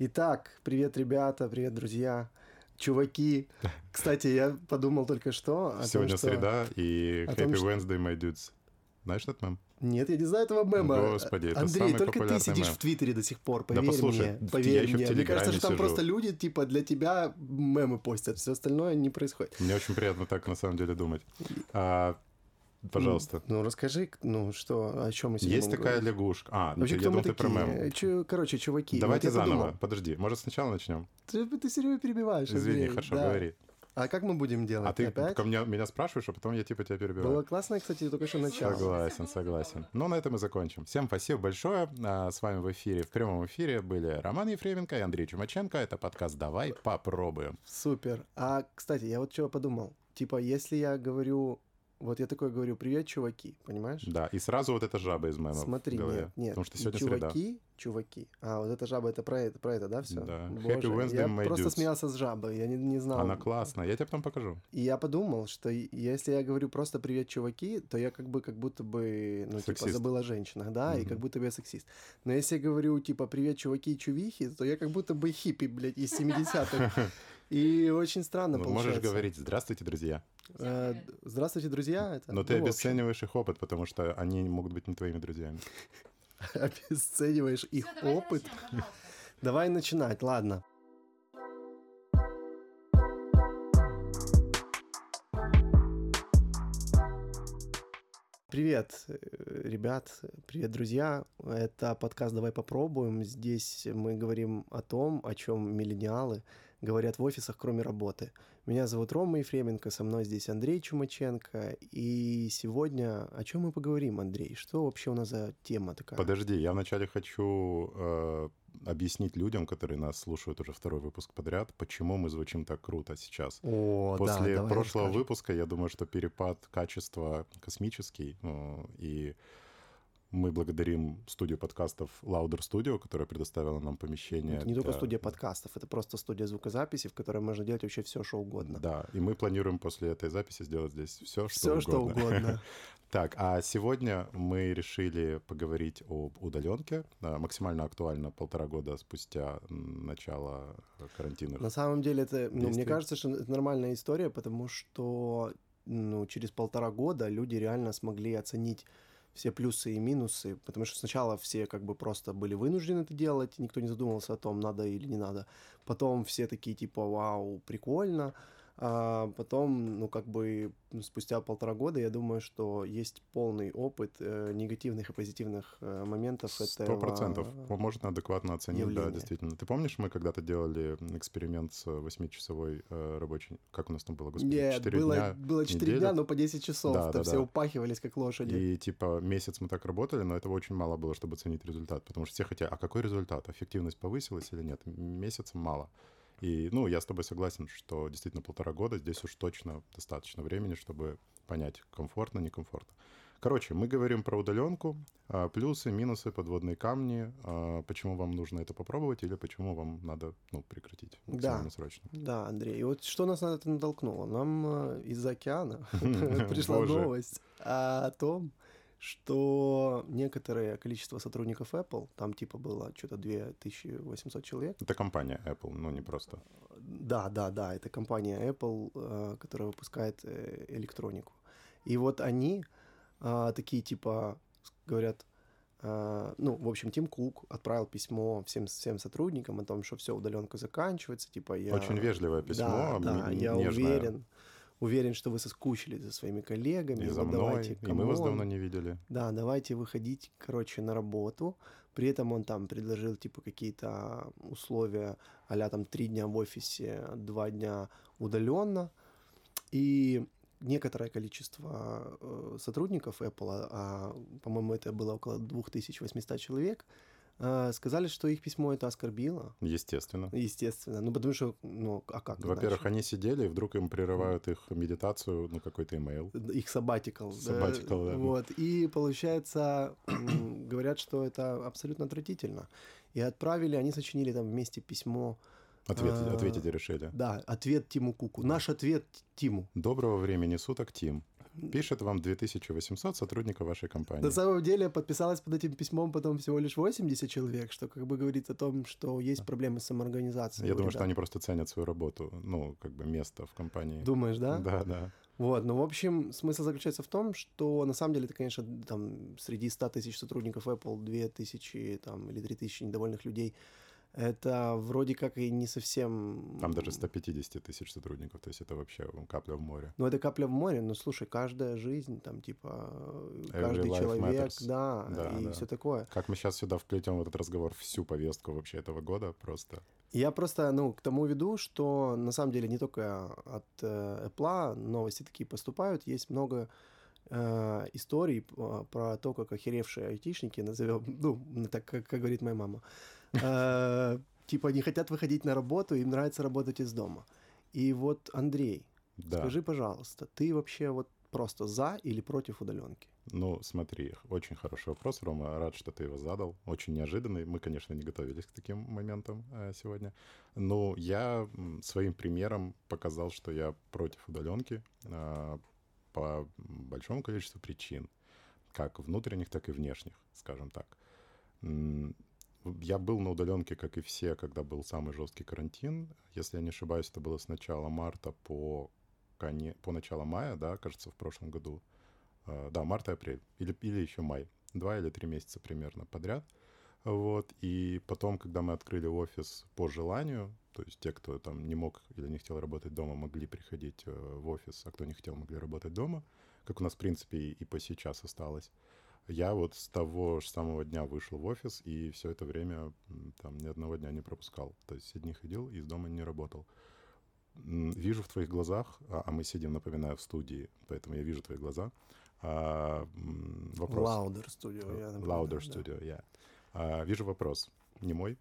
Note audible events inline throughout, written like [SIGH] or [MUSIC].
Итак, привет, ребята, привет, друзья, чуваки. [LAUGHS] Кстати, я подумал только что о Сегодня том, что... среда и Happy том, Wednesday, my dudes. Знаешь этот мем? Нет, я не знаю этого мема. Господи, это Андрей, самый только ты сидишь мем. в Твиттере до сих пор, поверь послушай, мне. я Поверь еще в мне. Мне кажется, что там сижу. просто люди, типа, для тебя мемы постят, все остальное не происходит. Мне очень приятно так на самом деле думать. А, пожалуйста. Ну, расскажи, ну, что, о чем мы сегодня Есть такая говорить? лягушка. А, ну, Вообще, я думал, ты про мем. Чё- короче, чуваки. Давайте вот заново. подумал. Подожди, может сначала начнем? Ты, ты все время перебиваешь, Извини, Андрей, хорошо, да. говори. А как мы будем делать? А ты Опять? ко мне, меня спрашиваешь, а потом я типа тебя перебиваю. Было классно, кстати, только что начало. Согласен, согласен. Ну, на этом и закончим. Всем спасибо большое. А, С вами в эфире, в прямом эфире были Роман Ефременко и Андрей Чумаченко. Это подкаст «Давай попробуем». Супер. А, кстати, я вот что подумал. Типа, если я говорю... Вот я такой говорю, привет, чуваки, понимаешь? Да, и сразу вот эта жаба из мемов Смотри, нет, нет. Потому что сегодня среда. чуваки, чуваки. А, вот эта жаба, это про это, про это, да, все? Да. Happy Wednesday, я просто dudes. смеялся с жабой, я не, не знал. Она классная. Я тебе потом покажу. И я подумал, что и- если я говорю просто «привет, чуваки», то я как бы как будто бы, ну, типа, Сексист. забыл о женщинах, да, и Мгм. как будто бы я сексист. Но если я говорю, типа, «привет, чуваки и чувихи», то я как будто бы хиппи, блядь, из 70-х. [LAUGHS] И очень странно Ну, получается. можешь говорить «Здравствуйте, друзья». Э, Здравствуйте, друзья. Это, Но ты ну, обесцениваешь их опыт, потому что они могут быть не твоими друзьями. [LAUGHS] обесцениваешь их давай опыт. начнем. [LAUGHS] Давай начинать, ладно. Привет, э, ребят, привет, друзья. Это подкаст «Давай попробуем». Здесь мы говорим о том, о чем миллениалы говорят в офисах, кроме работы. Меня зовут Рома Ефременко, со мной здесь Андрей Чумаченко. И сегодня о чем мы поговорим, Андрей? Что вообще у нас за тема такая? Подожди, я вначале хочу э, объяснить людям, которые нас слушают уже второй выпуск подряд, почему мы звучим так круто сейчас. О, да, После давай прошлого расскажем. выпуска, я думаю, что перепад качества космический, ну, и мы благодарим студию подкастов Louder Studio, которая предоставила нам помещение. Это не только для- студия подкастов, это просто студия звукозаписи, в которой можно делать вообще все, что угодно. Да, и мы планируем после этой записи сделать здесь все, что Все, угодно. что угодно. [LAUGHS] Так, а сегодня мы решили поговорить об удаленке. А, Максимально актуально полтора года спустя начала карантина. На самом деле, это, ну, мне кажется, что это нормальная история, потому что ну, через полтора года люди реально смогли оценить все плюсы и минусы, потому что сначала все как бы просто были вынуждены это делать, никто не задумывался о том, надо или не надо. Потом все такие типа, вау, прикольно. А потом, ну, как бы спустя полтора года, я думаю, что есть полный опыт э, негативных и позитивных э, моментов Сто процентов. Можно адекватно оценить, да, явления. действительно. Ты помнишь, мы когда-то делали эксперимент с восьмичасовой э, рабочей... Как у нас там было, господи? Нет, Четыре было, дня, было 4 неделя? дня, но по 10 часов. Да, там да, все да. упахивались, как лошади. И типа месяц мы так работали, но этого очень мало было, чтобы оценить результат. Потому что все хотели, а какой результат? Эффективность повысилась или нет? Месяца мало. И, ну, я с тобой согласен, что действительно полтора года здесь уж точно достаточно времени, чтобы понять, комфортно, некомфортно. Короче, мы говорим про удаленку, а, плюсы, минусы, подводные камни, а, почему вам нужно это попробовать или почему вам надо ну, прекратить максимально Да. срочно. Да, Андрей, и вот что нас на это натолкнуло? Нам э, из-за океана [LAUGHS] [LAUGHS] пришла новость о том, что некоторое количество сотрудников Apple, там типа было что-то 2800 человек, Это компания Apple, ну не просто. Да, да, да, это компания Apple, э, которая выпускает э, электронику. И вот они э, такие типа говорят, ну, в общем, Тим Кук отправил письмо всем, всем сотрудникам о том, что все, удаленка заканчивается, типа я... Очень вежливое письмо, Да, да, я нежное. уверен, уверен, что вы соскучились за своими коллегами. И за мной, давайте, и мы вас давно не видели. Да, давайте выходить, короче, на работу. При этом он там предложил, типа, какие-то условия а там три дня в офисе, два дня удаленно. И некоторое количество э, сотрудников Apple, а, а, по-моему, это было около 2800 человек, сказали, что их письмо это оскорбило. Естественно. Естественно. Ну, потому что, ну, а как? Во-первых, они сидели, и вдруг им прерывают их медитацию, ну, какой-то имейл. их сабатикал. Sabbatical, да. Вот. И получается, [CLEARS THROAT] говорят, что это абсолютно отвратительно. И отправили, они сочинили там вместе письмо. Ответить, А, ответить решили. Да, ответ Тиму Куку. Наш ответ Тиму. Доброго времени суток, Тим. Пишет вам 2800 сотрудников вашей компании. На самом деле подписалось под этим письмом потом всего лишь 80 человек, что как бы говорит о том, что есть проблемы с самоорганизацией. Я думаю, что они просто ценят свою работу, ну, как бы место в компании. Думаешь, да? Да, да. Вот, ну, в общем, смысл заключается в том, что на самом деле это, конечно, там среди 100 тысяч сотрудников Apple 2 тысячи там, или 3 тысячи недовольных людей – это вроде как и не совсем... Там даже 150 тысяч сотрудников, то есть это вообще капля в море. Ну, это капля в море, но слушай, каждая жизнь, там, типа, Every каждый человек, да, да, и да. все такое. Как мы сейчас сюда вплетем в этот разговор всю повестку вообще этого года просто. Я просто, ну, к тому веду, что на самом деле не только от э, Apple новости такие поступают, есть много э, историй э, про то, как охеревшие айтишники, назовем, ну, так, как, как говорит моя мама, Э, типа не хотят выходить на работу, им нравится работать из дома. И вот, Андрей, скажи, пожалуйста, ты вообще вот просто за или против удаленки? Ну, смотри, очень хороший вопрос, Рома. Рад, что ты его задал. Очень неожиданный. Мы, конечно, не готовились к таким моментам э, сегодня. Но я своим примером показал, что я против удаленки э, по большому количеству причин, как внутренних, так и внешних, скажем так. Я был на удаленке, как и все, когда был самый жесткий карантин. Если я не ошибаюсь, это было с начала марта по, коне... по начало мая, да, кажется, в прошлом году. Uh, да, март-апрель. Или, или еще май. Два или три месяца примерно подряд. Вот. И потом, когда мы открыли офис по желанию, то есть те, кто там не мог или не хотел работать дома, могли приходить э, в офис, а кто не хотел, могли работать дома, как у нас, в принципе, и по сейчас осталось. Я вот с того же самого дня вышел в офис и все это время там ни одного дня не пропускал. То есть все дни ходил и из дома не работал. Вижу в твоих глазах, а, а мы сидим, напоминаю, в студии, поэтому я вижу твои глаза. А, вопрос. Louder Studio. Я Louder Studio, я. Yeah. А, вижу вопрос. Не мой.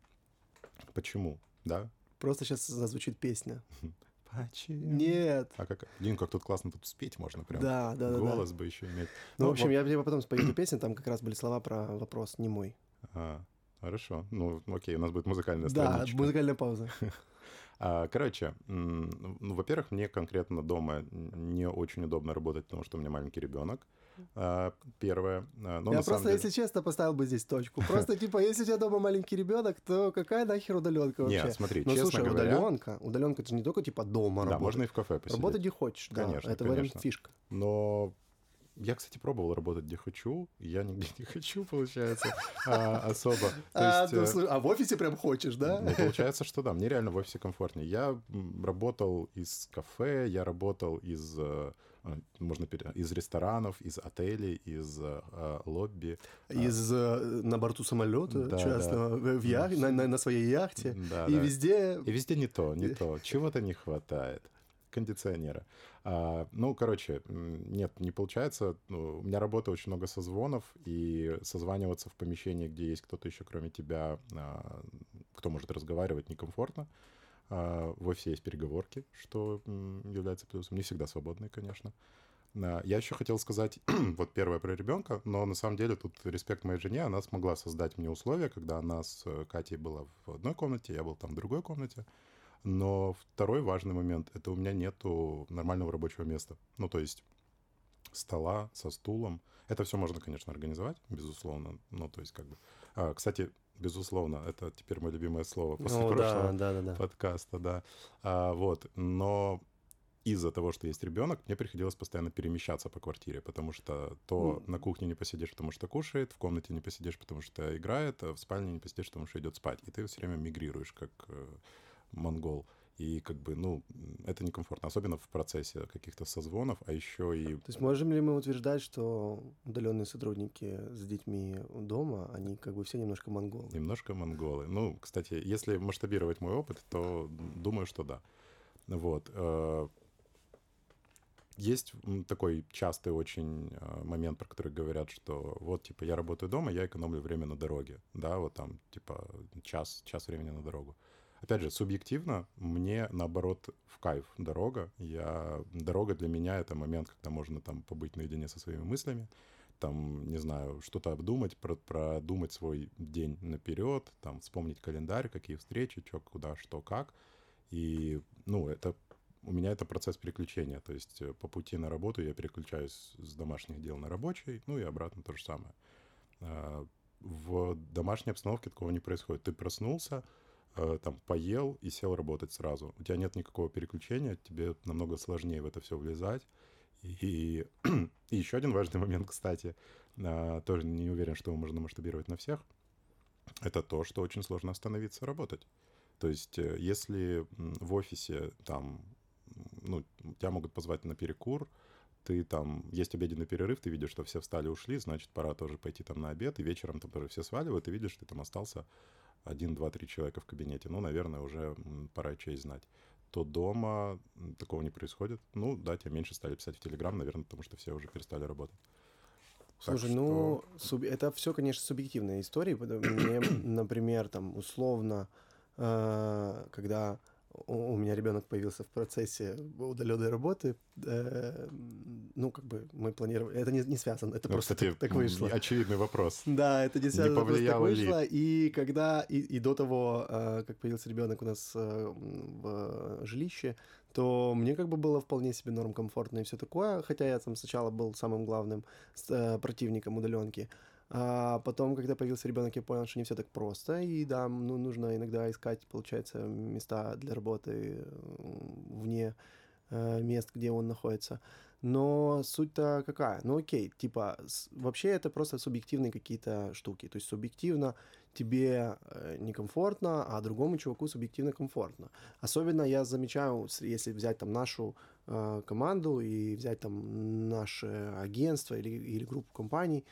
Почему? Да? Просто сейчас зазвучит песня. [LAUGHS] Почему? Нет. А как, блин, как тут классно тут спеть можно прям. Да, да, да. Голос бы еще иметь. Ну, ну в общем, вот... я тебе потом спою эту песню, там как раз были слова про вопрос не мой. А, хорошо. Ну, окей, у нас будет музыкальная страничка. Да, музыкальная пауза. [LAUGHS] А, короче, ну, во-первых, мне конкретно дома не очень удобно работать, потому что у меня маленький ребенок. А, первое. А, но Я просто, деле... если честно, поставил бы здесь точку. [LAUGHS] Просто, типа, если у тебя дома маленький ребенок, то какая нахер удаленка вообще? Нет, смотри, ну, честно слушай, говоря... удаленка, удаленка, это же не только, типа, дома Да, можно и в кафе посидеть. Работать где хочешь, конечно, да, это конечно. в этом фишка. Но я, кстати, пробовал работать где хочу. Я нигде [LAUGHS] не хочу, получается, а, особо. [LAUGHS] А, ну, а в офисе прям хочешь, да? Ну, получается, что да. Мне реально в офисе комфортнее. Я работал из кафе, я работал из а, можно из ресторанов, из отелей, из э, лобби. Из э, на борту самолета да, часто, да. В ях... на, на, на своей яхте. Да, и да. везде... И везде не то, не [LAUGHS] то. Чего-то не хватает кондиционера. А, ну, короче, нет, не получается. Ну, у меня работа очень много созвонов, и созваниваться в помещении, где есть кто-то еще, кроме тебя, а, кто может разговаривать, некомфортно. А, в офисе есть переговорки, что является плюсом. Не всегда свободные, конечно. А, я еще хотел сказать, [CLEARS THROAT] вот первое про ребенка, но на самом деле тут респект моей жене, она смогла создать мне условия, когда она с э, Катей была в одной комнате, я был там в другой комнате. Но второй важный момент — это у меня нету нормального рабочего места. Ну, то есть стола со стулом. Это все можно, конечно, организовать, безусловно. Ну, то есть как бы... А, кстати, безусловно, это теперь мое любимое слово после ну, прошлого да, да, да, подкаста, да. А, вот, но из-за того, что есть ребенок, мне приходилось постоянно перемещаться по квартире, потому что то mm. на кухне не посидишь, потому что кушает, в комнате не посидишь, потому что играет, а в спальне не посидишь, потому что идет спать. И ты все время мигрируешь, как э, монгол. И как бы, ну, это некомфортно, особенно в процессе каких-то созвонов, а еще и... То есть можем ли мы утверждать, что удаленные сотрудники с детьми дома, они как бы все немножко монголы? Немножко монголы. Ну, кстати, если масштабировать мой опыт, то думаю, что да. Вот. Э, есть такой частый очень э, момент, про который говорят, что вот, типа, я работаю дома, я экономлю время на дороге, да, вот там, типа, час, час времени на дорогу. Опять же, субъективно, мне, наоборот, в кайф дорога. Я... Дорога для меня — это момент, когда можно там побыть наедине со своими мыслями, там, не знаю, что-то обдумать, про продумать свой день наперед, там, вспомнить календарь, какие встречи, что, куда, что, как. И, ну, это у меня это процесс переключения. То есть э, по пути на работу я переключаюсь с домашних дел на рабочий, ну и обратно то же самое. А, в домашней обстановке такого не происходит. Ты проснулся, э, там поел и сел работать сразу. У тебя нет никакого переключения, тебе намного сложнее в это все влезать. И, [CLEARS THROAT] и еще один важный [LAUGHS] момент, кстати, а, тоже не уверен, что его можно масштабировать на всех, это то, что очень сложно остановиться работать. То есть, э, если в офисе там, ну, тебя могут позвать на перекур, ты там, есть обеденный перерыв, ты видишь, что все встали, ушли, значит, пора тоже пойти там на обед, и вечером там тоже все сваливают, ты видишь, что ты там остался один, два, три человека в кабинете. Ну, наверное, уже пора честь знать. То дома такого не происходит. Ну, да, тебя меньше стали писать в Телеграм, наверное, потому что все уже перестали работать. Слушай, ну, суб... это все, конечно, субъективные истории. Мне, [CLEARS THROAT] например, там, условно, э, когда у меня ребенок появился в процессе удаленной работы. Э, ну, как бы мы планировали... Это не, не связано, это ну, просто кстати, так, так вышло. очевидный вопрос. Да, это не связано, не повлияло просто так вышло. И когда... И, и до того, э, как появился ребенок у нас э, в жилище, то мне как бы было вполне себе норм, комфортно и все такое, хотя я там сначала был самым главным противником удаленки. А потом, когда появился ребенок, я понял, что не все так просто. И да, ну, нужно иногда искать, получается, места для работы вне э, мест, где он находится. Но суть-то какая? Ну окей, типа, с, вообще это просто субъективные какие-то штуки. То есть субъективно тебе э, некомфортно, а другому чуваку субъективно комфортно. Особенно я замечаю, если взять там нашу э, команду и взять там наше агентство или, или группу компаний,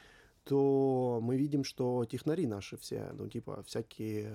то мы видим, что технари наши все, ну, типа, всякие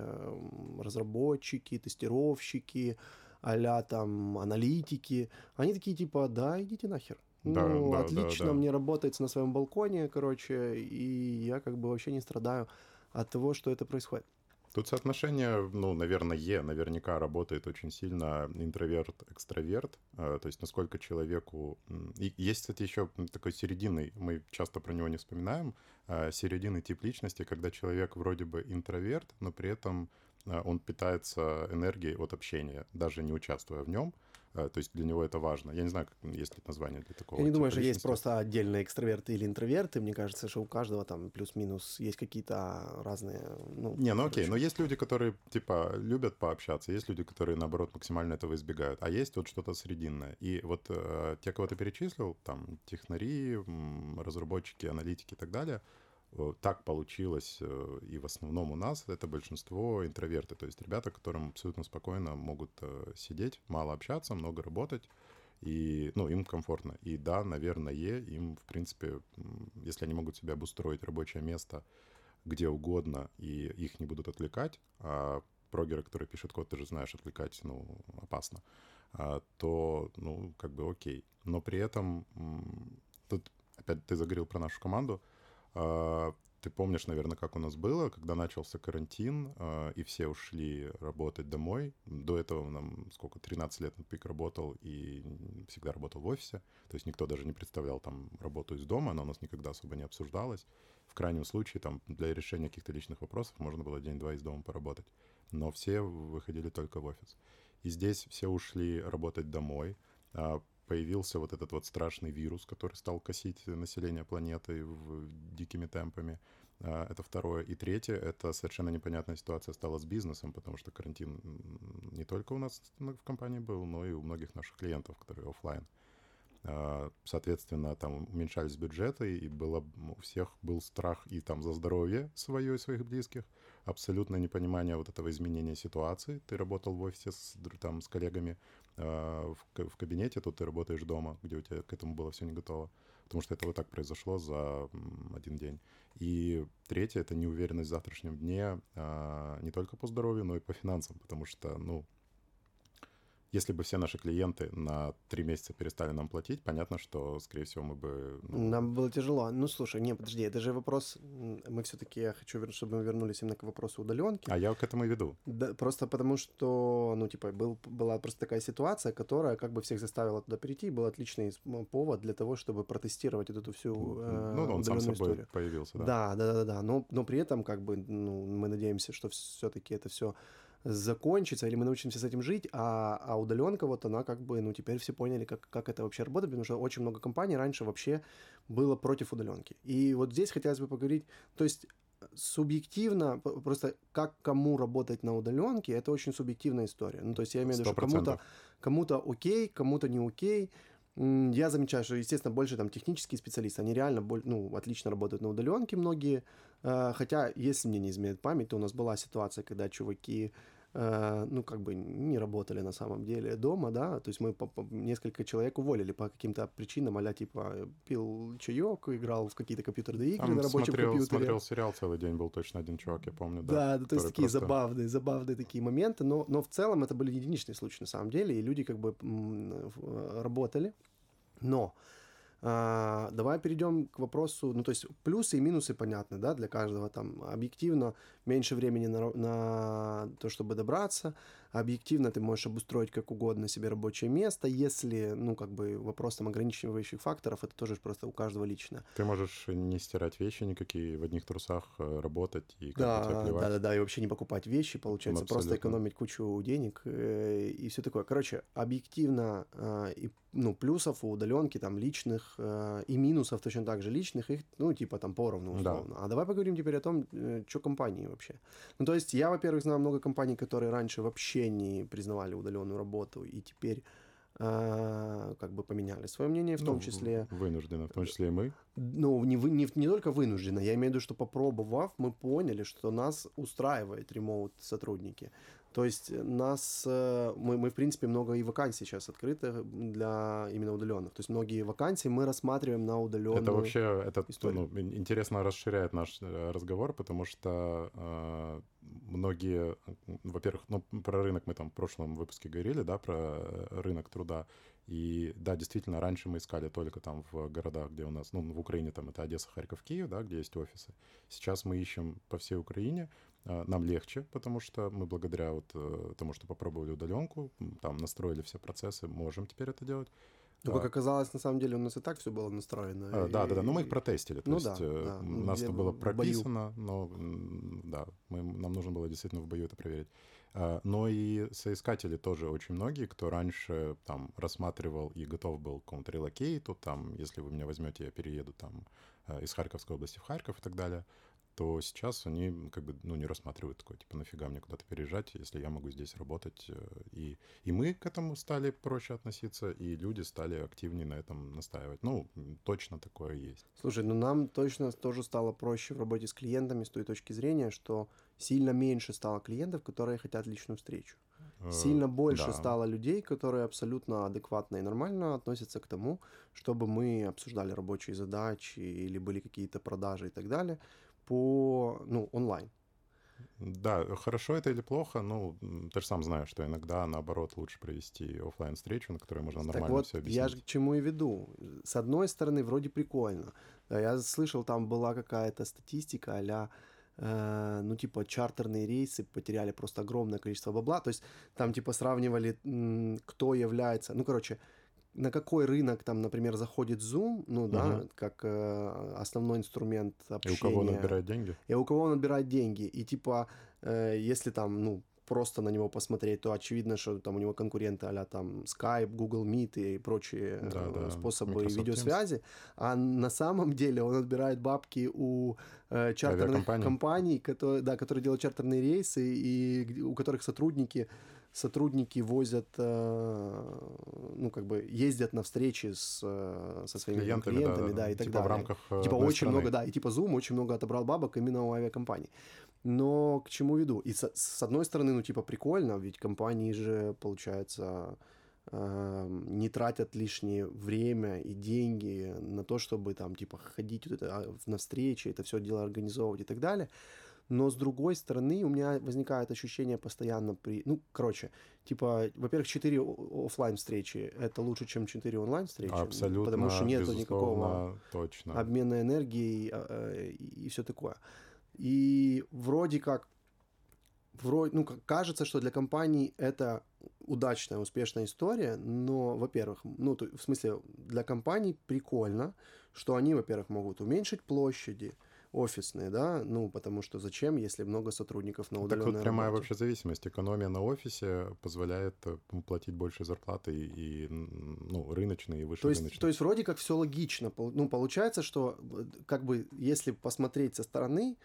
разработчики, тестировщики, а там аналитики, они такие, типа, да, идите нахер. Да, ну, да, отлично да, да. мне работается на своем балконе, короче, и я как бы вообще не страдаю от того, что это происходит. Тут соотношение, ну, наверное, наверняка работает очень сильно интроверт-экстраверт, э, то есть насколько человеку... И есть, кстати, еще такой серединный, мы часто про него не вспоминаем, э, серединный тип личности, когда человек вроде бы интроверт, но при этом э, он питается энергией от общения, даже не участвуя в нем. Э, то есть для него это важно. Я не знаю, как, есть ли название для такого. Я не думаю, что есть просто отдельные экстраверты или интроверты. Мне кажется, что у каждого там плюс-минус есть какие-то разные... Ну, не, ну окей, но есть люди, которые типа любят пообщаться, есть люди, которые наоборот максимально этого избегают, а есть вот что-то срединное. И вот э, те, кого ты перечислил, там технари, разработчики, аналитики и так далее, так получилось, э, и в основном у нас это большинство интроверты, то есть ребята, которым абсолютно спокойно могут э, сидеть, мало общаться, много работать, и, ну, им комфортно. И да, наверное, им, в принципе, если они могут себе обустроить рабочее место где угодно, и их не будут отвлекать, а прогеры, которые пишут код, ты же знаешь, отвлекать, ну, опасно, а, то, ну, как бы окей. Но при этом, тут, опять ты заговорил про нашу команду, ты помнишь, наверное, как у нас было, когда начался карантин, а, и все ушли работать домой. До этого нам сколько, 13 лет на пик работал и всегда работал в офисе. То есть никто даже не представлял там работу из дома, она у нас никогда особо не обсуждалась. В крайнем случае, там, для решения каких-то личных вопросов можно было день-два из дома поработать. Но все выходили только в офис. И здесь все ушли работать домой. Появился вот этот вот страшный вирус, который стал косить население планеты в, дикими темпами. А, это второе. И третье, это совершенно непонятная ситуация стала с бизнесом, потому что карантин не только у нас в компании был, но и у многих наших клиентов, которые офлайн. А, соответственно, там уменьшались бюджеты, и было, у всех был страх и там за здоровье свое и своих близких, абсолютное непонимание вот этого изменения ситуации. Ты работал в офисе с, там, с коллегами, в, в кабинете, тут ты работаешь дома, где у тебя к этому было все не готово. Потому что это вот так произошло за один день. И третье — это неуверенность в завтрашнем дне а, не только по здоровью, но и по финансам, потому что, ну, если бы все наши клиенты на три месяца перестали нам платить, понятно, что, скорее всего, мы бы... Ну... Нам было тяжело. Ну, слушай, не, подожди, это же вопрос... Мы все-таки, я хочу, чтобы мы вернулись именно к вопросу удаленки. А я к этому и веду. Да, просто потому что, ну, типа, был, была просто такая ситуация, которая как бы всех заставила туда перейти, был отличный повод для того, чтобы протестировать эту всю э, Ну, он сам собой историю. появился, да. Да, да, да, да. Но, но при этом, как бы, ну, мы надеемся, что все-таки это все закончится, или мы научимся с этим жить, а, а удаленка вот она как бы, ну, теперь все поняли, как, как это вообще работает, потому что очень много компаний раньше вообще было против удаленки. И вот здесь хотелось бы поговорить, то есть субъективно, просто как кому работать на удаленке, это очень субъективная история. Ну, то есть я имею в виду, что кому-то кому окей, кому-то не окей. Я замечаю, что, естественно, больше там технические специалисты, они реально ну, отлично работают на удаленке многие. Э, хотя, если мне не изменяет память, то у нас была ситуация, когда чуваки ну, как бы не работали на самом деле дома, да, то есть мы по, по, несколько человек уволили по каким-то причинам, а типа пил чаек, играл в какие-то компьютерные игры Там на рабочем смотрел, компьютере. смотрел сериал целый день, был точно один чувак, я помню, да. Да, то есть такие просто... забавные, забавные такие моменты, но, но в целом это были единичные случаи на самом деле, и люди как бы работали, но а, давай перейдем к вопросу, ну, то есть плюсы и минусы понятны, да, для каждого там объективно меньше времени на, на то, чтобы добраться, объективно ты можешь обустроить как угодно себе рабочее место, если, ну, как бы вопрос там ограничивающих факторов, это тоже просто у каждого лично. Ты можешь не стирать вещи никакие, в одних трусах э, работать и как да, да, да, да, и вообще не покупать вещи, получается, просто экономить кучу денег э, и все такое. Короче, объективно э, и ну, плюсов у удаленки, там, личных, э, и минусов точно так же личных, их, ну, типа, там, поровну, условно. Да. А давай поговорим теперь о том, э, что компании вообще. Ну, то есть, я, во-первых, знаю много компаний, которые раньше вообще не признавали удаленную работу, и теперь э, как бы поменяли свое мнение, в том ну, числе... Вынужденно, в том числе и мы. Ну, не, вы, не, не только вынужденно, я имею в виду, что попробовав, мы поняли, что нас устраивает ремоут сотрудники. То есть нас, э, мы, мы в принципе много и вакансий сейчас открыты для именно удаленных. То есть многие вакансии мы рассматриваем на удаленную Это вообще это, ну, интересно расширяет наш э, разговор, потому что э, многие, во-первых, ну, про рынок мы там в прошлом выпуске говорили, да, про э, рынок труда. И да, действительно, раньше мы искали только там в городах, где у нас, ну, в Украине там это Одесса, Харьков, Киев, да, где есть офисы. Сейчас мы ищем по всей Украине, а, нам легче, потому что мы благодаря вот э, тому, что попробовали удаленку, там настроили все процессы, можем теперь это делать. Ну, как оказалось, на самом деле у нас и так все было настроено. А, и... Да, да, да. Но мы их протестили. То ну, есть да, э, да. у нас это было прописано, но да, мы, нам нужно было действительно в бою это проверить. А, но и соискатели тоже очень многие, кто раньше там рассматривал и готов был к какому-то релокейту, там, если вы меня возьмете, я перееду там э, из Харьковской области в Харьков и так далее то сейчас они как бы ну, не рассматривают такое, типа, нафига мне куда-то переезжать, если я могу здесь работать. Э, и, и мы к этому стали проще относиться, и люди стали активнее на этом настаивать. Ну, точно такое есть. Слушай, ну нам точно тоже стало проще в работе с клиентами с той точки зрения, что сильно меньше стало клиентов, которые хотят личную встречу. Э, сильно больше да. стало людей, которые абсолютно адекватно и нормально относятся к тому, чтобы мы обсуждали рабочие задачи или были какие-то продажи и так далее по, ну, онлайн. Да, хорошо это или плохо, ну, ты же сам знаешь, что иногда, наоборот, лучше провести офлайн встречу на которой можно нормально так вот, все объяснить. я же к чему и веду. С одной стороны, вроде прикольно. Я слышал, там была какая-то статистика а э, ну, типа, чартерные рейсы потеряли просто огромное количество бабла. То есть там, типа, сравнивали, кто является... Ну, короче, на какой рынок там, например, заходит Zoom, ну да, угу. как э, основной инструмент общения. И у кого он отбирает деньги. И у кого он отбирает деньги. И типа, э, если там, ну, просто на него посмотреть, то очевидно, что там у него конкуренты а там Skype, Google Meet и прочие да, э, да. способы Microsoft видеосвязи. Teams. А на самом деле он отбирает бабки у э, чартерных компаний, которые, да, которые делают чартерные рейсы и у которых сотрудники сотрудники возят, э, ну, как бы ездят на встречи с, э, со своими клиентами, клиентами да, да, и так типа далее. в рамках э, Типа очень страны. много, да, и типа Zoom очень много отобрал бабок именно у авиакомпаний. Но к чему веду? И с, с одной стороны, ну, типа, прикольно, ведь компании же, получается, э, не тратят лишнее время и деньги на то, чтобы там, типа, ходить вот это, а, на встречи, это все дело организовывать и так далее. Но с другой стороны, у меня возникает ощущение постоянно при... Ну, короче, типа, во-первых, 4 офлайн встречи это лучше, чем 4 онлайн встречи. Абсолютно. Потому что нет никакого точно. обмена энергией а, э, и, и все такое. И вроде как вроде, ну, кажется, что для компаний это удачная, успешная история, но, во-первых, ну, то, в смысле, для компаний прикольно, что они, во-первых, могут уменьшить площади, офисные, да, ну, потому что зачем, если много сотрудников на удаленной Так вот прямая работе? вообще зависимость. Экономия на офисе позволяет э, платить больше зарплаты и, ну, рыночные и выше то есть, рыночные. То есть вроде как все логично. Ну, получается, что э, как бы если посмотреть со стороны,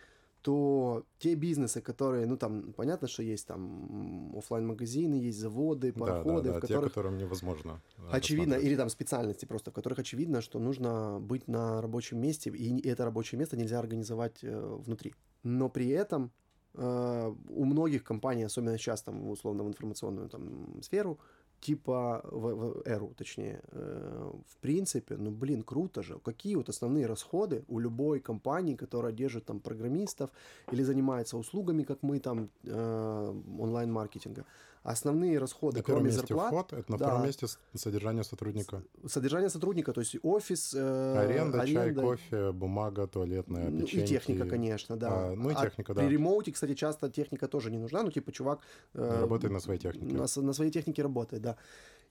то те бизнесы, которые, ну там, понятно, что есть там офлайн магазины есть заводы, пароходы, да, да, в которых... те, которым невозможно. Э, очевидно, или там специальности просто, в которых очевидно, что нужно быть на рабочем месте, и это рабочее место нельзя организовать э, внутри. Но при этом э, у многих компаний, особенно сейчас там условно в информационную там сферу, типа в, в эру, точнее, э, в принципе, ну блин, круто же. Какие вот основные расходы у любой компании, которая держит там программистов или занимается услугами, как мы там э, онлайн-маркетинга, основные расходы, на кроме месте зарплат. Вход, это на да, втором месте содержание сотрудника. Содержание сотрудника, то есть офис, э, аренда, аренда, чай, кофе, бумага, туалетная, печеньки. И техника, конечно, да. А, ну и техника, а да. При ремоуте, кстати, часто техника тоже не нужна, ну типа чувак... Э, работает на своей технике. На, на своей технике работает, да.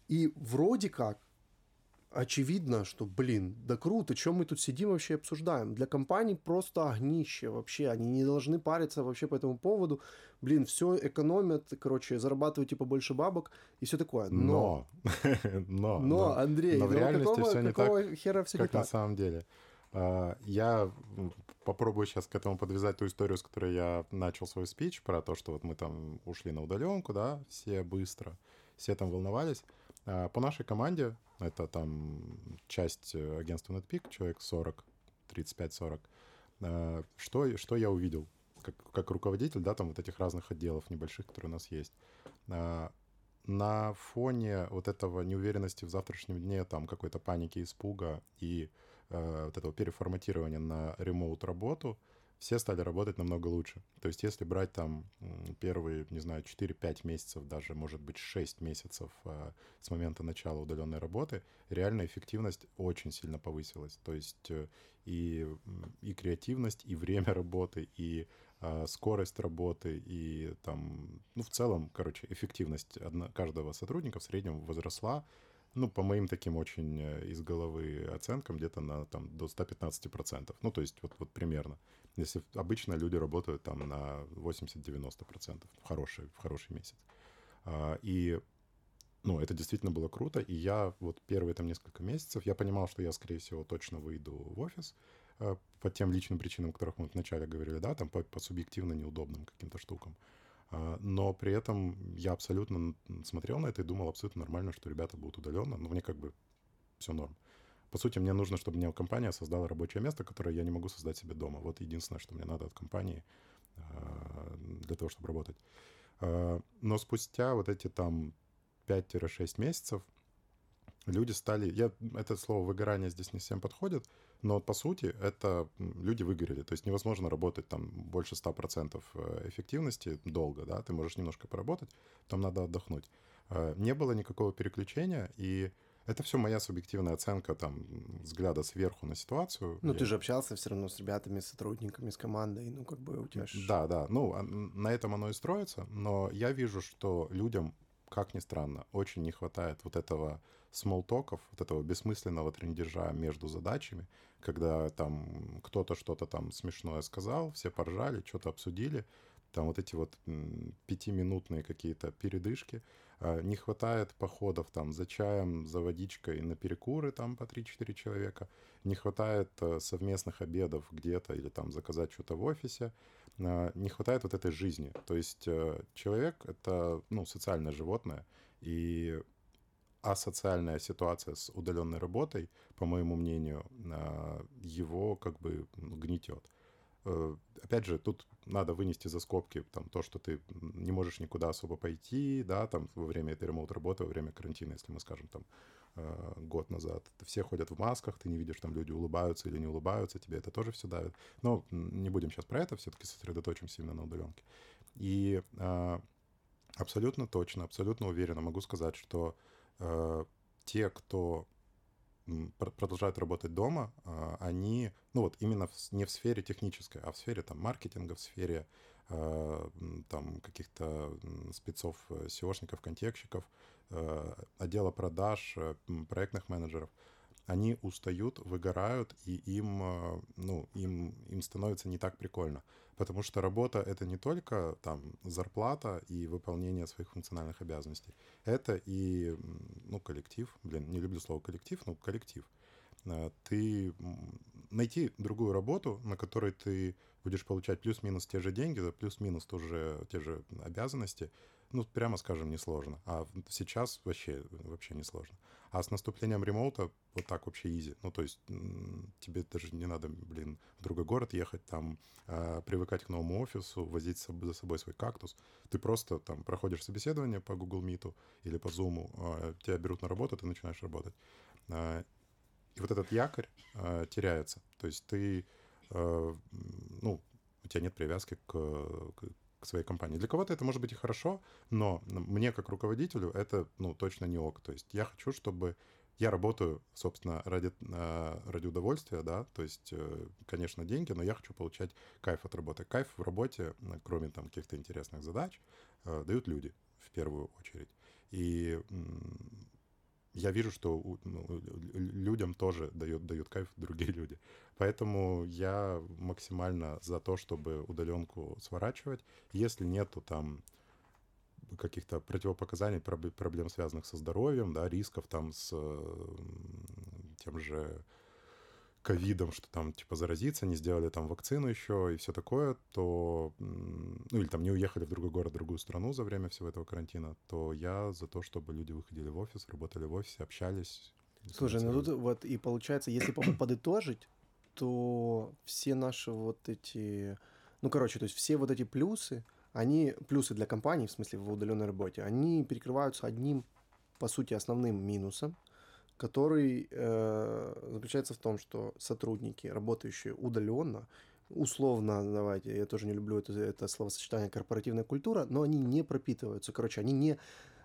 И вроде как очевидно, что, блин, да круто, чем мы тут сидим вообще обсуждаем. Для компаний просто огнище вообще, они не должны париться вообще по этому поводу. Блин, все экономят, короче, зарабатывают типа больше бабок и все такое. Но, [LAUGHS] но, но, но Андрей, но в реальности какого, все не какого так, хера все как не на так? самом деле. А, я попробую сейчас к этому подвязать ту историю, с которой я начал свой спич, про то, что вот мы там ушли на удаленку, да, все быстро, все там волновались. А, по нашей команде, это там часть э, агентства NetPeak, человек 40, 35-40, а, что, что я увидел как, как руководитель, да, там вот этих разных отделов небольших, которые у нас есть. А, на фоне вот этого неуверенности в завтрашнем дне, там какой-то паники, испуга и вот этого переформатирования на ремоут работу, все стали работать намного лучше. То есть если брать там первые, не знаю, 4-5 месяцев, даже, может быть, 6 месяцев э, с момента начала удаленной работы, реальная эффективность очень сильно повысилась. То есть э, и, и креативность, и время работы, и э, скорость работы, и там, ну, в целом, короче, эффективность одно, каждого сотрудника в среднем возросла ну, по моим таким очень э, из головы оценкам, где-то на там до 115%. Ну, то есть вот, вот примерно. Если обычно люди работают там на 80-90% в хороший, в хороший месяц. А, и ну, это действительно было круто. И я вот первые там несколько месяцев, я понимал, что я, скорее всего, точно выйду в офис э, по тем личным причинам, о которых мы вначале говорили, да, там по, по субъективно неудобным каким-то штукам. Но при этом я абсолютно смотрел на это и думал абсолютно нормально, что ребята будут удаленно. Но мне как бы все норм. По сути, мне нужно, чтобы мне компания создала рабочее место, которое я не могу создать себе дома. Вот единственное, что мне надо от компании а, для того, чтобы работать. А, но спустя вот эти там 5-6 месяцев люди стали... Я, это слово выгорание здесь не всем подходит, но по сути это люди выгорели. То есть невозможно работать там больше 100% э, эффективности долго, да, ты можешь немножко поработать, там надо отдохнуть. А, не было никакого переключения, и это все моя субъективная оценка там взгляда сверху на ситуацию. Ну, я... ты же общался все равно с ребятами, с сотрудниками, с командой, ну, как бы у тебя... Да, да, ну, а, на этом оно и строится, но я вижу, что людям, как ни странно, очень не хватает вот этого смолтоков, вот этого бессмысленного трендежа между задачами, когда там кто-то что-то там смешное сказал, все поржали, что-то обсудили, там вот эти вот пятиминутные какие-то передышки, а, не хватает походов там за чаем, за водичкой на перекуры там по 3-4 человека, не хватает э, совместных обедов где-то или там заказать что-то в офисе, а, не хватает вот этой жизни. То есть э, человек — это, ну, социальное животное, и асоциальная ситуация с удаленной работой, по моему мнению, а, его как бы гнетет. Э, опять же, тут надо вынести за скобки там, то, что ты не можешь никуда особо пойти, да, там, во время этой ремоут-работы, во время карантина, если мы скажем, там, э, год назад. Все ходят в масках, ты не видишь, там люди улыбаются или не улыбаются, тебе это тоже все давит. Но не будем сейчас про это, все-таки сосредоточимся именно на удаленке. И э, абсолютно точно, абсолютно уверенно могу сказать, что те, кто продолжают работать дома, а, они, ну вот именно не в сфере технической, а в сфере там маркетинга, в сфере э, там каких-то спецов, SEOшников, контекщиков, э, отдела продаж, проектных менеджеров, они устают, выгорают, и им, э, ну, им, им становится не так прикольно. Потому что работа — это не только там зарплата и выполнение своих функциональных обязанностей. Это и, ну, коллектив. Блин, не люблю слово коллектив, но коллектив. Э, ты найти другую работу, на которой ты будешь получать плюс-минус те же деньги, за плюс-минус тоже те же обязанности, ну, прямо скажем, несложно. А сейчас вообще, вообще несложно. А с наступлением ремоута вот так вообще изи. Ну, то есть тебе даже не надо, блин, в другой город ехать, там, э, привыкать к новому офису, возить за собой свой кактус. Ты просто там проходишь собеседование по Google Meet или по Zoom, э, тебя берут на работу, ты начинаешь работать. Э, и вот этот якорь э, теряется. То есть ты, э, ну, у тебя нет привязки к, к, своей компании. Для кого-то это может быть и хорошо, но мне как руководителю это, ну, точно не ок. То есть я хочу, чтобы я работаю, собственно, ради, э, ради удовольствия, да, то есть, э, конечно, деньги, но я хочу получать кайф от работы. Кайф в работе, кроме там каких-то интересных задач, э, дают люди в первую очередь. И я вижу, что ну, людям тоже дают, дают кайф другие люди. Поэтому я максимально за то, чтобы удаленку сворачивать. Если нету там каких-то противопоказаний, проблем, связанных со здоровьем, да, рисков там с тем же ковидом, что там, типа, заразиться, не сделали там вакцину еще и все такое, то, ну, или там не уехали в другой город, в другую страну за время всего этого карантина, то я за то, чтобы люди выходили в офис, работали в офисе, общались. Слушай, ну тут вот и получается, если [COUGHS] подытожить, то все наши вот эти, ну, короче, то есть все вот эти плюсы, они, плюсы для компании, в смысле в удаленной работе, они перекрываются одним, по сути, основным минусом, который э, заключается в том, что сотрудники, работающие удаленно, условно, давайте, я тоже не люблю это, это словосочетание корпоративная культура, но они не пропитываются, короче, они не,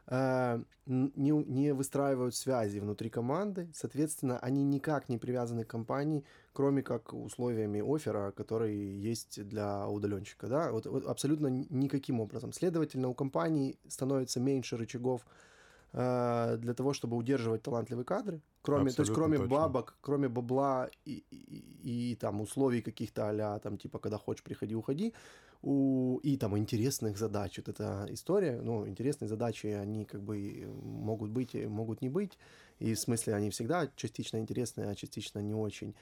э, не, не выстраивают связи внутри команды, соответственно, они никак не привязаны к компании, кроме как условиями оффера, которые есть для удаленщика, да, вот, вот абсолютно никаким образом. Следовательно, у компании становится меньше рычагов для того, чтобы удерживать талантливые кадры. Кроме, то есть кроме точно. бабок, кроме бабла и, и, и там условий каких-то а там типа когда хочешь приходи, уходи, у, и там интересных задач. Вот эта история, ну, интересные задачи, они как бы могут быть, могут не быть. И в смысле они всегда частично интересные, а частично не очень.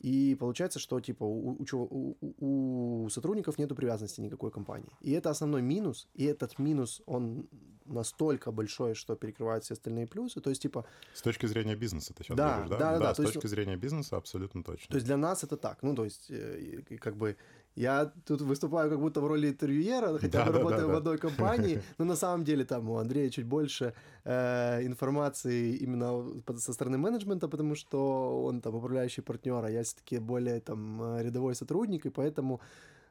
И получается, что типа у, у, у, у сотрудников нет привязанности никакой компании. И это основной минус. И этот минус, он настолько большой, что перекрывает все остальные плюсы. То есть, типа... С точки зрения бизнеса ты сейчас да, говоришь, да? Да, да, да. С точки есть, зрения бизнеса абсолютно точно. То есть для нас это так. Ну, то есть, э, как бы я тут выступаю как будто в роли интервьюера, хотя да, бы да, работаю да, в одной компании, [LAUGHS] но на самом деле там у Андрея чуть больше э, информации именно со стороны менеджмента, потому что он там управляющий партнер, а я все-таки более там э, рядовой сотрудник, и поэтому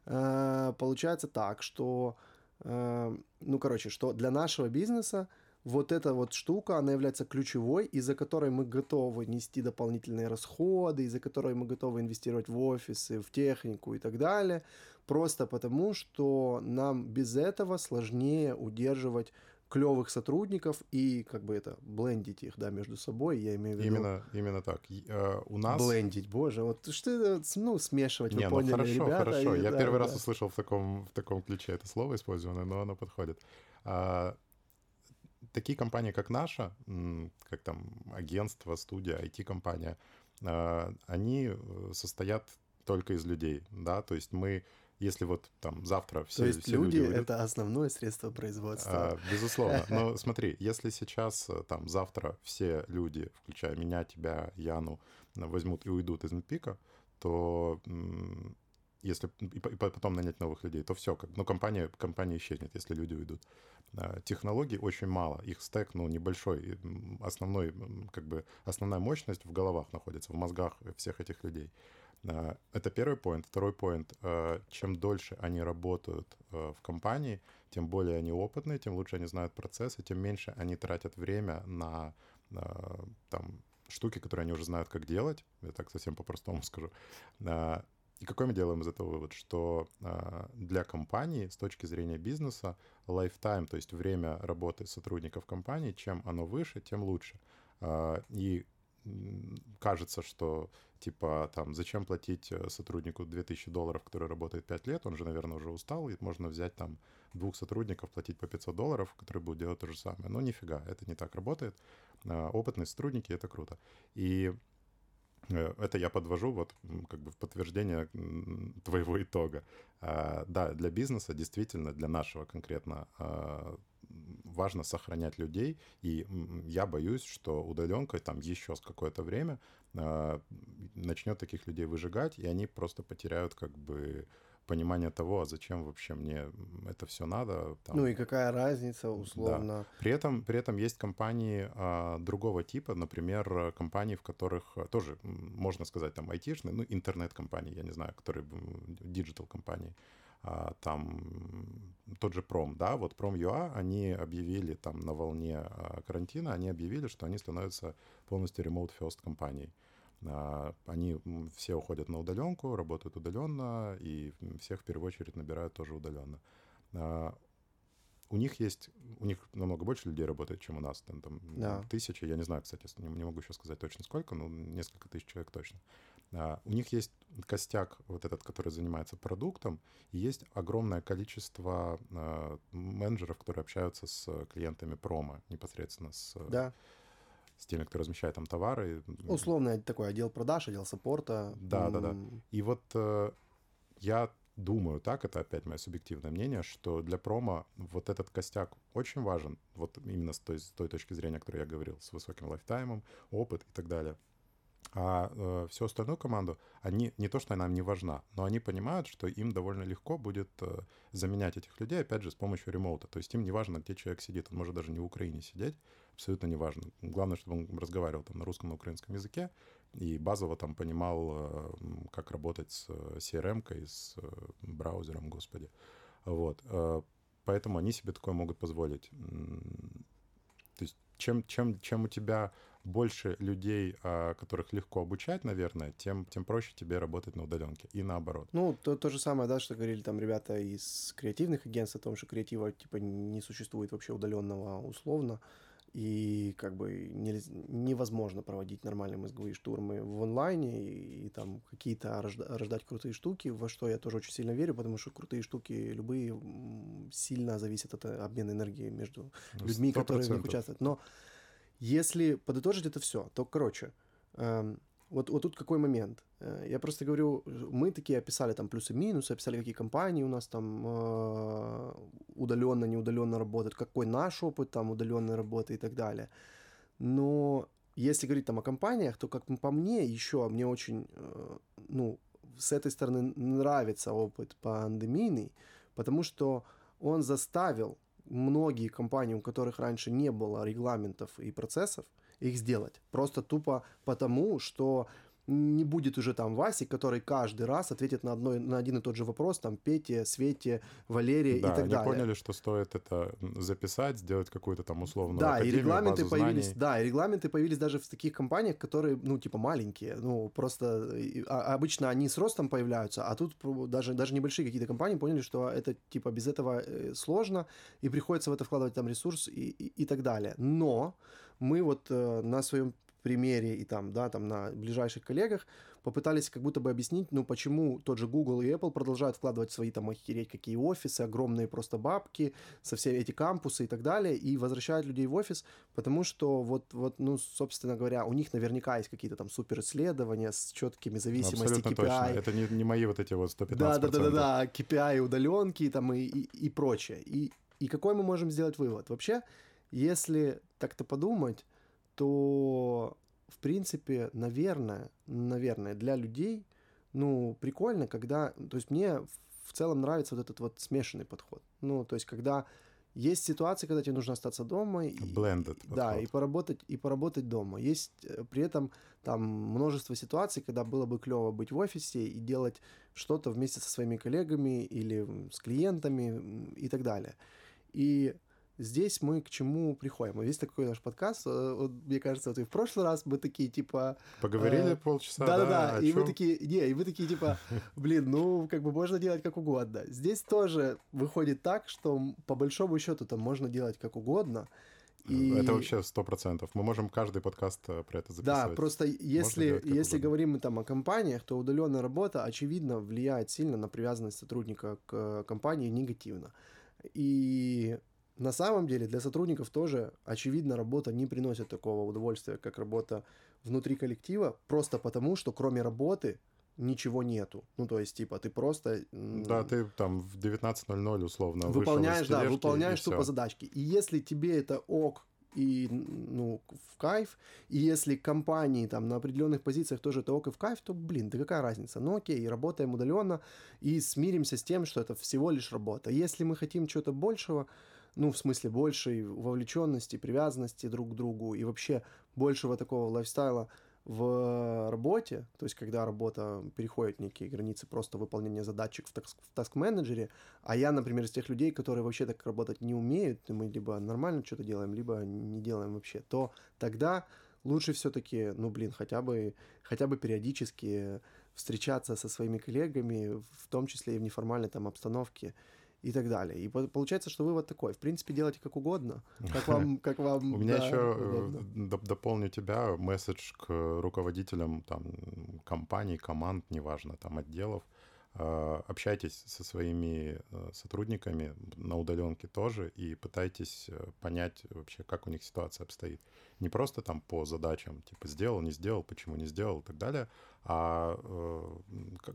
э, получается так, что, э, ну, короче, что для нашего бизнеса вот эта вот штука, она является ключевой, из-за которой мы готовы нести дополнительные расходы, из-за которой мы готовы инвестировать в офисы, в технику и так далее, просто потому, что нам без этого сложнее удерживать клевых сотрудников и как бы это блендить их, да, между собой, я имею в виду. Именно, именно так. Uh, у нас... Блендить, боже, вот что это, ну, смешивать, Не, вы ну, поняли, хорошо, ребята. хорошо, и, я да, первый да. раз услышал в таком, в таком ключе это слово использованное, но оно подходит. Такие компании, как наша, как там агентство, студия, IT-компания, а, они э, состоят только из людей, да, то есть мы если вот там завтра все, То есть все люди, люди уйдут, это основное средство производства. А, безусловно. [LAUGHS] Но смотри, если сейчас э, там завтра все люди, включая меня, тебя, Яну, возьмут и уйдут из Мпика, то если и потом нанять новых людей, то все, как, ну, компания, компания исчезнет, если люди уйдут. А, технологий очень мало, их стек, ну, небольшой, основной, как бы, основная мощность в головах находится, в мозгах всех этих людей. А, это первый поинт. Второй поинт. А, чем дольше они работают в компании, тем более они опытные, тем лучше они знают процессы, тем меньше они тратят время на, на там, штуки, которые они уже знают, как делать. Я так совсем по-простому [LAUGHS] скажу. И какой мы делаем из этого вывод? Что э, для компании с точки зрения бизнеса lifetime, то есть время работы сотрудников компании, чем оно выше, тем лучше. Э, и кажется, что типа там зачем платить э, сотруднику 2000 долларов, который работает 5 лет, он же, наверное, уже устал, и можно взять там двух сотрудников, платить по 500 долларов, которые будут делать то же самое. Но нифига, это не так работает. А, опытные сотрудники — это круто. И это я подвожу вот как бы в подтверждение твоего итога. А, да, для бизнеса действительно, для нашего конкретно а, важно сохранять людей, и я боюсь, что удаленка там еще с какое-то время начнет таких людей выжигать, и они просто потеряют как бы понимание того, а зачем вообще мне это все надо. Там. Ну и какая разница, условно. Да. При, этом, при этом есть компании а, другого типа, например, компании, в которых а, тоже, можно сказать, там айтишные, ну, интернет-компании, я не знаю, которые digital -компании, а, там тот же Пром, да, вот Пром.ua, они объявили там на волне а, карантина, они объявили, что они становятся полностью remote first компанией. А, они все уходят на удаленку, работают удаленно, и всех в первую очередь набирают тоже удаленно. А, у них есть, у них намного больше людей работает, чем у нас, там, там да. тысячи, я не знаю, кстати, не, не могу еще сказать точно сколько, но несколько тысяч человек точно. А, у них есть костяк вот этот, который занимается продуктом, и есть огромное количество менеджеров, которые общаются с клиентами промо непосредственно с да с теми, кто размещает там товары. Условный такой отдел продаж, отдел саппорта. Да, да, да. И вот э, я думаю, так, это опять мое субъективное мнение, что для промо вот этот костяк очень важен, вот именно с той, с той точки зрения, о которой я говорил, с высоким лайфтаймом, опыт и так далее. А э, всю остальную команду, они не то, что она им не важна, но они понимают, что им довольно легко будет э, заменять этих людей, опять же, с помощью ремоута. То есть им не важно, где человек сидит, он может даже не в Украине сидеть, абсолютно неважно. Главное, чтобы он разговаривал там на русском, на украинском языке и базово там понимал, э, как работать с CRM-кой, с э, браузером, господи. Вот. Э, поэтому они себе такое могут позволить. То есть чем, чем, чем у тебя больше людей, которых легко обучать, наверное, тем, тем проще тебе работать на удаленке. И наоборот. Ну, то, то же самое, да, что говорили там ребята из креативных агентств о том, что креатива типа не существует вообще удаленного условно и как бы невозможно проводить нормальные мозговые штурмы в онлайне и, и там какие-то рожда, рождать крутые штуки, во что я тоже очень сильно верю, потому что крутые штуки любые сильно зависят от э, обмена энергии между ну, людьми, 100%. которые в них участвуют. Но если подытожить это все, то, короче, эм, вот, вот тут какой момент. Э, я просто говорю, мы такие описали там плюсы-минусы, описали, какие компании у нас там э, удаленно, неудаленно работают, какой наш опыт там удаленной работы и так далее. Но если говорить там о компаниях, то как по мне еще, мне очень, э, ну, с этой стороны нравится опыт пандемийный, потому что он заставил многие компании, у которых раньше не было регламентов и процессов, их сделать. Просто тупо потому, что не будет уже там Васи, который каждый раз ответит на, одной, на один и тот же вопрос, там, Пете, Свете, Валерии да, и так они далее. поняли, что стоит это записать, сделать какую-то там условную Да, и регламенты появились, знаний. да, и регламенты появились даже в таких компаниях, которые, ну, типа, маленькие, ну, просто а, обычно они с ростом появляются, а тут даже, даже небольшие какие-то компании поняли, что это, типа, без этого э, сложно, и приходится в это вкладывать там ресурс и, и, и так далее. Но мы вот э, на своем примере и там, да, там на ближайших коллегах попытались как будто бы объяснить, ну, почему тот же Google и Apple продолжают вкладывать свои там охереть какие офисы, огромные просто бабки, со все эти кампусы и так далее, и возвращают людей в офис, потому что вот, вот ну, собственно говоря, у них наверняка есть какие-то там супер исследования с четкими зависимостями Абсолютно KPI. Точно. Это не, не мои вот эти вот 115%. Да, да, да, да, да, KPI удаленки там и, и, и прочее. И, и какой мы можем сделать вывод? Вообще, если так-то подумать, то, в принципе, наверное, наверное, для людей, ну, прикольно, когда... То есть мне в целом нравится вот этот вот смешанный подход. Ну, то есть когда есть ситуации, когда тебе нужно остаться дома. И, Blended Да, и поработать, и поработать дома. Есть э, при этом там множество ситуаций, когда было бы клево быть в офисе и делать что-то вместе со своими коллегами или с клиентами и так далее. И здесь мы к чему приходим? Весь такой наш подкаст, э, вот, мне кажется, вот и в прошлый раз мы такие, типа... Поговорили э, полчаса, Да-да-да, и вы такие, не, и вы такие, типа, [LAUGHS] блин, ну, как бы можно делать как угодно. Здесь тоже выходит так, что по большому счету там можно делать как угодно, И... Это вообще сто процентов. Мы можем каждый подкаст э, про это записывать. Да, просто если, если говорим мы там о компаниях, то удаленная работа, очевидно, влияет сильно на привязанность сотрудника к компании негативно. И на самом деле для сотрудников тоже, очевидно, работа не приносит такого удовольствия, как работа внутри коллектива, просто потому, что кроме работы ничего нету. Ну, то есть, типа, ты просто... Да, ты там в 19.00 условно Выполняешь, да, выполняешь тупо задачки. И если тебе это ок, и ну, в кайф. И если компании там на определенных позициях тоже это ок и в кайф, то, блин, да какая разница? Ну окей, работаем удаленно и смиримся с тем, что это всего лишь работа. Если мы хотим чего-то большего, ну, в смысле большей вовлеченности, привязанности друг к другу и вообще большего такого лайфстайла, в работе, то есть когда работа переходит некие границы просто выполнения задачек в, таск, в таск-менеджере, а я, например, из тех людей, которые вообще так работать не умеют, и мы либо нормально что-то делаем, либо не делаем вообще, то тогда лучше все-таки, ну, блин, хотя бы, хотя бы периодически встречаться со своими коллегами, в том числе и в неформальной там обстановке, и так далее. И получается, что вывод такой. В принципе, делайте как угодно. Как [LAUGHS] вам, как вам У меня еще э, дополню тебя месседж к руководителям там, компаний, команд, неважно, там, отделов. А, общайтесь со своими э, сотрудниками на удаленке тоже и пытайтесь э, понять вообще, как у них ситуация обстоит. Не просто там по задачам, типа сделал, не сделал, почему не сделал и так далее, а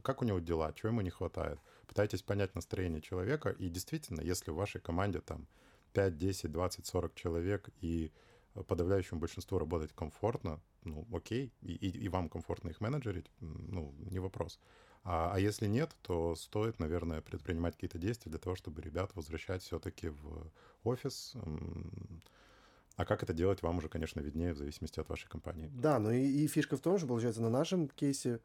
как у него дела, чего ему не хватает пытайтесь понять настроение человека, и действительно, если в вашей команде там 5, 10, 20, 40 человек, и подавляющему большинству работать комфортно, ну, окей, и, и, и вам комфортно их менеджерить, ну, не вопрос. А, а если нет, то стоит, наверное, предпринимать какие-то действия для того, чтобы ребят возвращать все-таки в офис. А как это делать, вам уже, конечно, виднее, в зависимости от вашей компании. Да, ну и, и фишка в том, что, получается, на нашем кейсе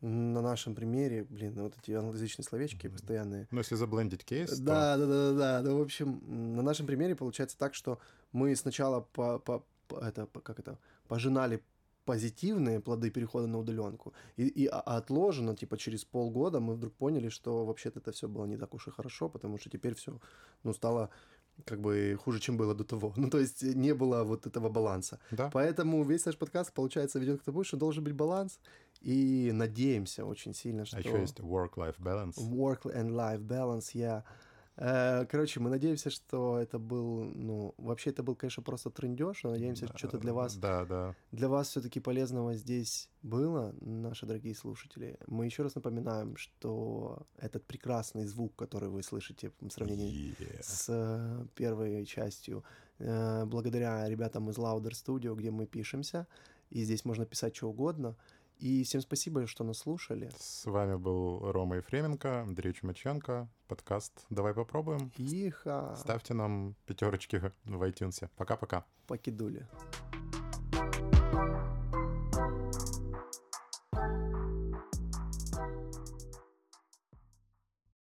на нашем примере, блин, вот эти англоязычные словечки mm-hmm. постоянные. Ну, если заблендить кейс, да, то... да, да, да, да. Ну, в общем, на нашем примере получается так, что мы сначала по, по, по это, по, как это, пожинали позитивные плоды перехода на удаленку. И, и отложено, типа, через полгода мы вдруг поняли, что вообще-то это все было не так уж и хорошо, потому что теперь все, ну, стало как бы хуже, чем было до того. [LAUGHS] Ну, то есть не было вот этого баланса. Да. Поэтому весь наш подкаст, получается, ведет к тому, что должен быть баланс, и надеемся очень сильно, что... А еще есть work-life balance. Work and life balance, я... Yeah. Э, короче, мы надеемся, что это был, ну, вообще это был, конечно, просто трендеж, но надеемся, что что-то для вас, да, да. для вас все-таки полезного здесь было, наши дорогие слушатели. Мы еще раз напоминаем, что этот прекрасный звук, который вы слышите в сравнении yeah. с первой частью, э, благодаря ребятам из Louder Studio, где мы пишемся, и здесь можно писать что угодно — и всем спасибо, что нас слушали. С вами был Рома Ефременко, Андрей Чумаченко, подкаст «Давай попробуем». Иха. Ставьте нам пятерочки в iTunes. Пока-пока. Покидули.